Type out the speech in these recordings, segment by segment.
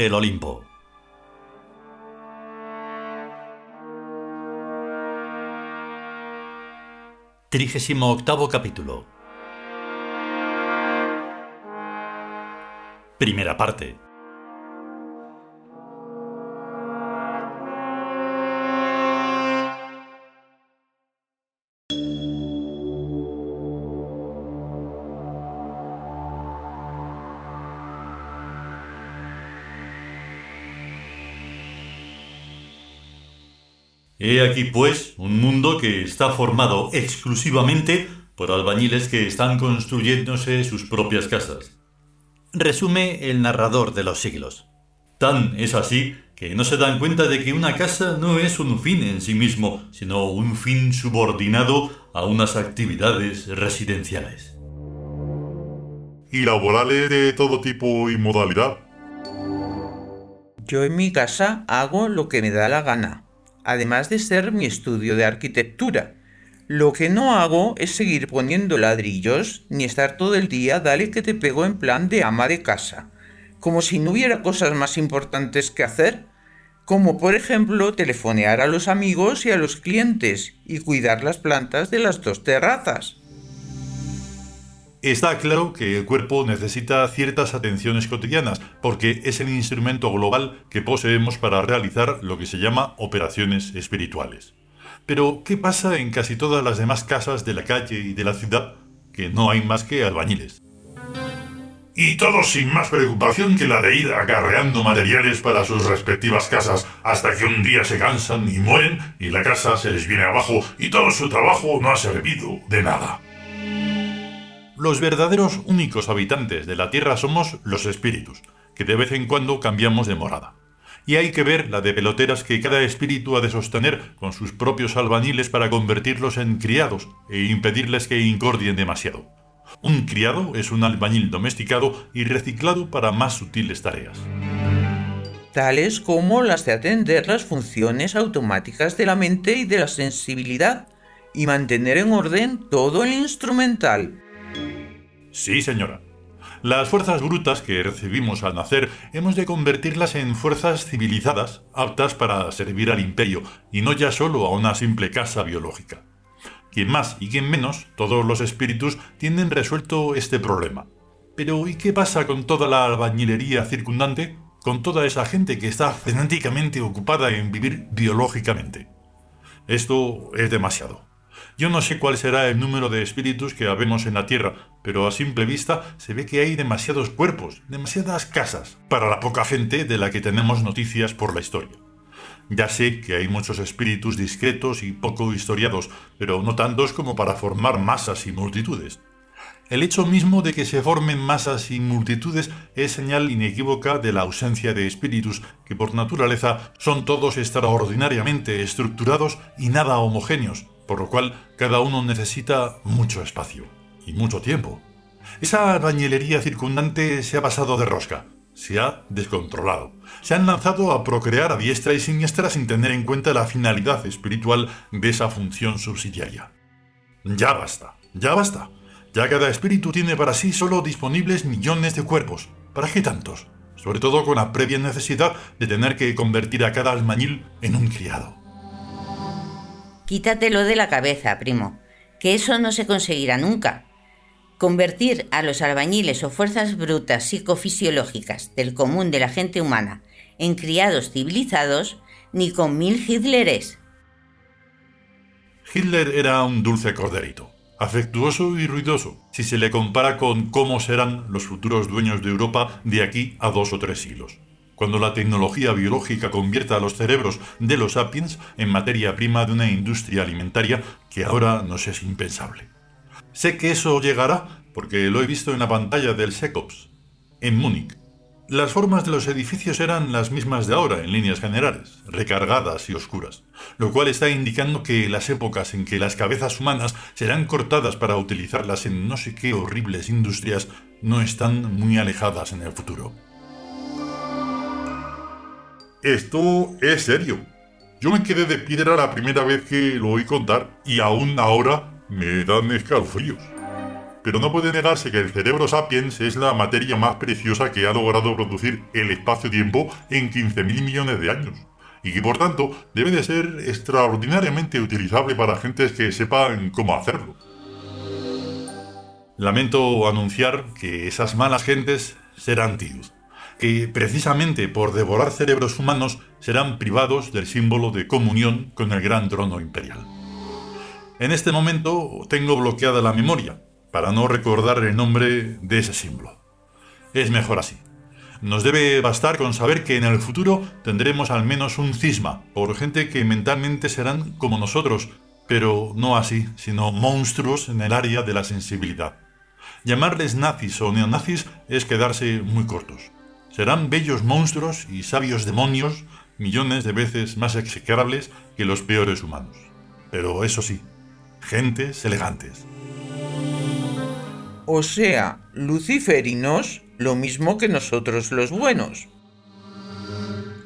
El Olimpo. Trigésimo octavo capítulo. Primera parte. He aquí pues un mundo que está formado exclusivamente por albañiles que están construyéndose sus propias casas. Resume el narrador de los siglos. Tan es así que no se dan cuenta de que una casa no es un fin en sí mismo, sino un fin subordinado a unas actividades residenciales. ¿Y laborales de todo tipo y modalidad? Yo en mi casa hago lo que me da la gana además de ser mi estudio de arquitectura. Lo que no hago es seguir poniendo ladrillos ni estar todo el día dale que te pego en plan de ama de casa, como si no hubiera cosas más importantes que hacer, como por ejemplo telefonear a los amigos y a los clientes y cuidar las plantas de las dos terrazas. Está claro que el cuerpo necesita ciertas atenciones cotidianas, porque es el instrumento global que poseemos para realizar lo que se llama operaciones espirituales. Pero, ¿qué pasa en casi todas las demás casas de la calle y de la ciudad? Que no hay más que albañiles. Y todos sin más preocupación que la de ir acarreando materiales para sus respectivas casas hasta que un día se cansan y mueren y la casa se les viene abajo y todo su trabajo no ha servido de nada. Los verdaderos únicos habitantes de la Tierra somos los espíritus, que de vez en cuando cambiamos de morada. Y hay que ver la de peloteras que cada espíritu ha de sostener con sus propios albañiles para convertirlos en criados e impedirles que incordien demasiado. Un criado es un albañil domesticado y reciclado para más sutiles tareas. Tales como las de atender las funciones automáticas de la mente y de la sensibilidad, y mantener en orden todo el instrumental, Sí, señora. Las fuerzas brutas que recibimos al nacer hemos de convertirlas en fuerzas civilizadas, aptas para servir al imperio, y no ya solo a una simple casa biológica. Quien más y quien menos, todos los espíritus tienen resuelto este problema. Pero ¿y qué pasa con toda la albañilería circundante? Con toda esa gente que está frenéticamente ocupada en vivir biológicamente. Esto es demasiado. Yo no sé cuál será el número de espíritus que habemos en la Tierra, pero a simple vista se ve que hay demasiados cuerpos, demasiadas casas, para la poca gente de la que tenemos noticias por la historia. Ya sé que hay muchos espíritus discretos y poco historiados, pero no tantos como para formar masas y multitudes. El hecho mismo de que se formen masas y multitudes es señal inequívoca de la ausencia de espíritus que por naturaleza son todos extraordinariamente estructurados y nada homogéneos, por lo cual cada uno necesita mucho espacio y mucho tiempo. Esa bañilería circundante se ha pasado de rosca, se ha descontrolado. Se han lanzado a procrear a diestra y siniestra sin tener en cuenta la finalidad espiritual de esa función subsidiaria. Ya basta, ya basta. Ya cada espíritu tiene para sí solo disponibles millones de cuerpos. ¿Para qué tantos? Sobre todo con la previa necesidad de tener que convertir a cada almañil en un criado. Quítatelo de la cabeza, primo, que eso no se conseguirá nunca. Convertir a los albañiles o fuerzas brutas psicofisiológicas del común de la gente humana en criados civilizados ni con mil Hitleres. Hitler era un dulce corderito, afectuoso y ruidoso, si se le compara con cómo serán los futuros dueños de Europa de aquí a dos o tres siglos cuando la tecnología biológica convierta a los cerebros de los sapiens en materia prima de una industria alimentaria que ahora nos es impensable. Sé que eso llegará porque lo he visto en la pantalla del SECOPS, en Múnich. Las formas de los edificios eran las mismas de ahora, en líneas generales, recargadas y oscuras, lo cual está indicando que las épocas en que las cabezas humanas serán cortadas para utilizarlas en no sé qué horribles industrias no están muy alejadas en el futuro. Esto es serio. Yo me quedé de piedra la primera vez que lo oí contar y aún ahora me dan escalofríos. pero no puede negarse que el cerebro sapiens es la materia más preciosa que ha logrado producir el espacio-tiempo en 15.000 millones de años, y que por tanto debe de ser extraordinariamente utilizable para gentes que sepan cómo hacerlo. Lamento anunciar que esas malas gentes serán tíos, que precisamente por devorar cerebros humanos serán privados del símbolo de comunión con el gran trono imperial. En este momento tengo bloqueada la memoria, para no recordar el nombre de ese símbolo. Es mejor así. Nos debe bastar con saber que en el futuro tendremos al menos un cisma por gente que mentalmente serán como nosotros, pero no así, sino monstruos en el área de la sensibilidad. Llamarles nazis o neonazis es quedarse muy cortos. Serán bellos monstruos y sabios demonios millones de veces más execrables que los peores humanos. Pero eso sí, gentes elegantes. O sea, luciferinos, lo mismo que nosotros los buenos.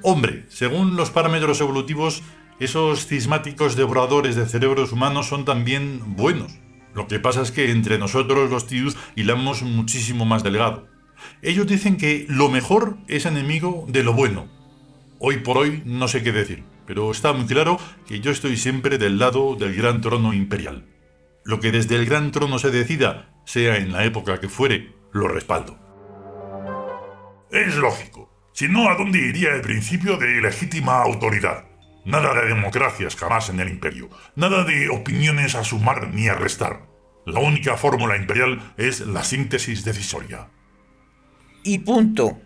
Hombre, según los parámetros evolutivos, esos cismáticos devoradores de cerebros humanos son también buenos. Lo que pasa es que entre nosotros los tíos hilamos muchísimo más delgado. Ellos dicen que lo mejor es enemigo de lo bueno. Hoy por hoy no sé qué decir, pero está muy claro que yo estoy siempre del lado del gran trono imperial. Lo que desde el gran trono se decida sea en la época que fuere, lo respaldo. Es lógico. Si no, ¿a dónde iría el principio de legítima autoridad? Nada de democracias jamás en el imperio. Nada de opiniones a sumar ni a restar. La única fórmula imperial es la síntesis decisoria. Y punto.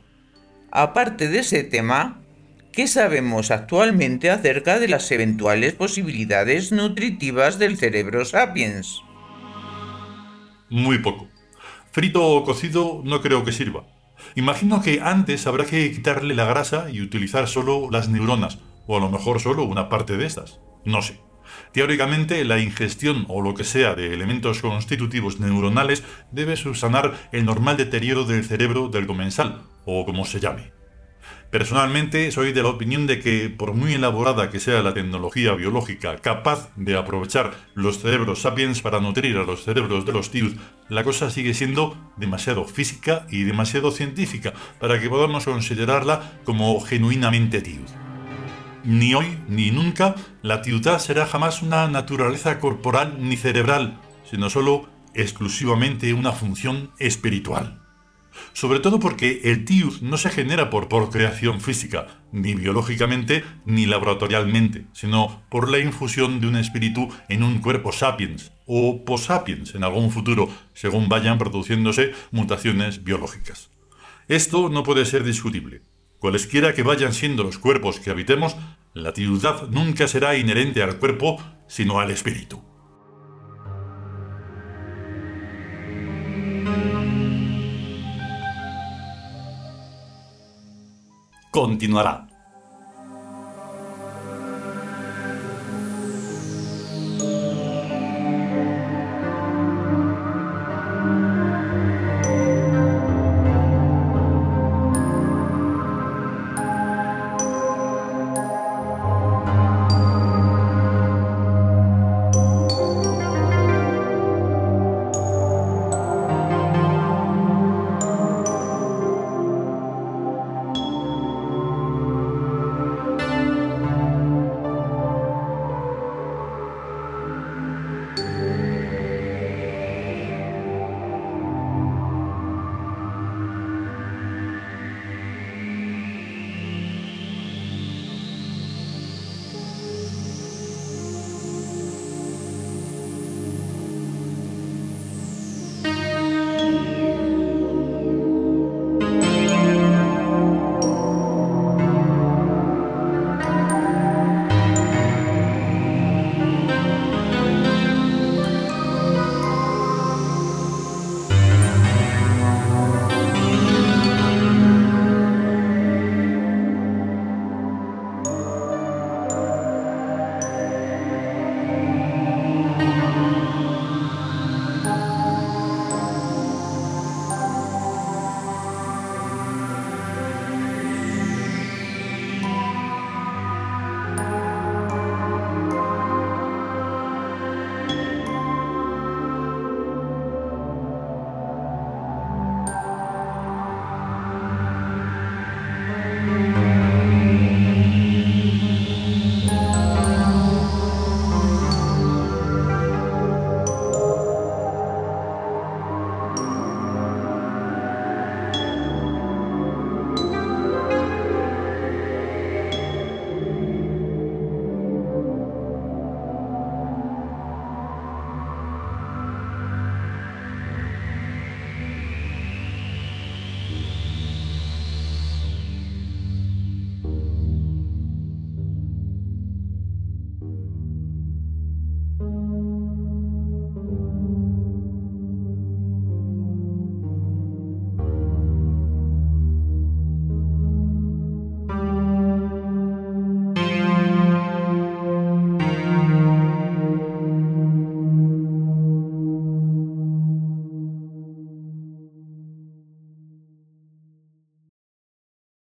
Aparte de ese tema, ¿qué sabemos actualmente acerca de las eventuales posibilidades nutritivas del cerebro sapiens? Muy poco. Frito o cocido no creo que sirva. Imagino que antes habrá que quitarle la grasa y utilizar solo las neuronas, o a lo mejor solo una parte de estas. No sé. Teóricamente, la ingestión o lo que sea de elementos constitutivos neuronales debe subsanar el normal deterioro del cerebro del comensal, o como se llame. Personalmente soy de la opinión de que, por muy elaborada que sea la tecnología biológica capaz de aprovechar los cerebros sapiens para nutrir a los cerebros de los tíos, la cosa sigue siendo demasiado física y demasiado científica para que podamos considerarla como genuinamente tíos. Ni hoy ni nunca la tiudad será jamás una naturaleza corporal ni cerebral, sino solo exclusivamente una función espiritual sobre todo porque el TIUS no se genera por procreación física, ni biológicamente ni laboratorialmente, sino por la infusión de un espíritu en un cuerpo sapiens o posapiens en algún futuro, según vayan produciéndose mutaciones biológicas. Esto no puede ser discutible. Cualesquiera que vayan siendo los cuerpos que habitemos, la tiudad nunca será inherente al cuerpo, sino al espíritu. continuará.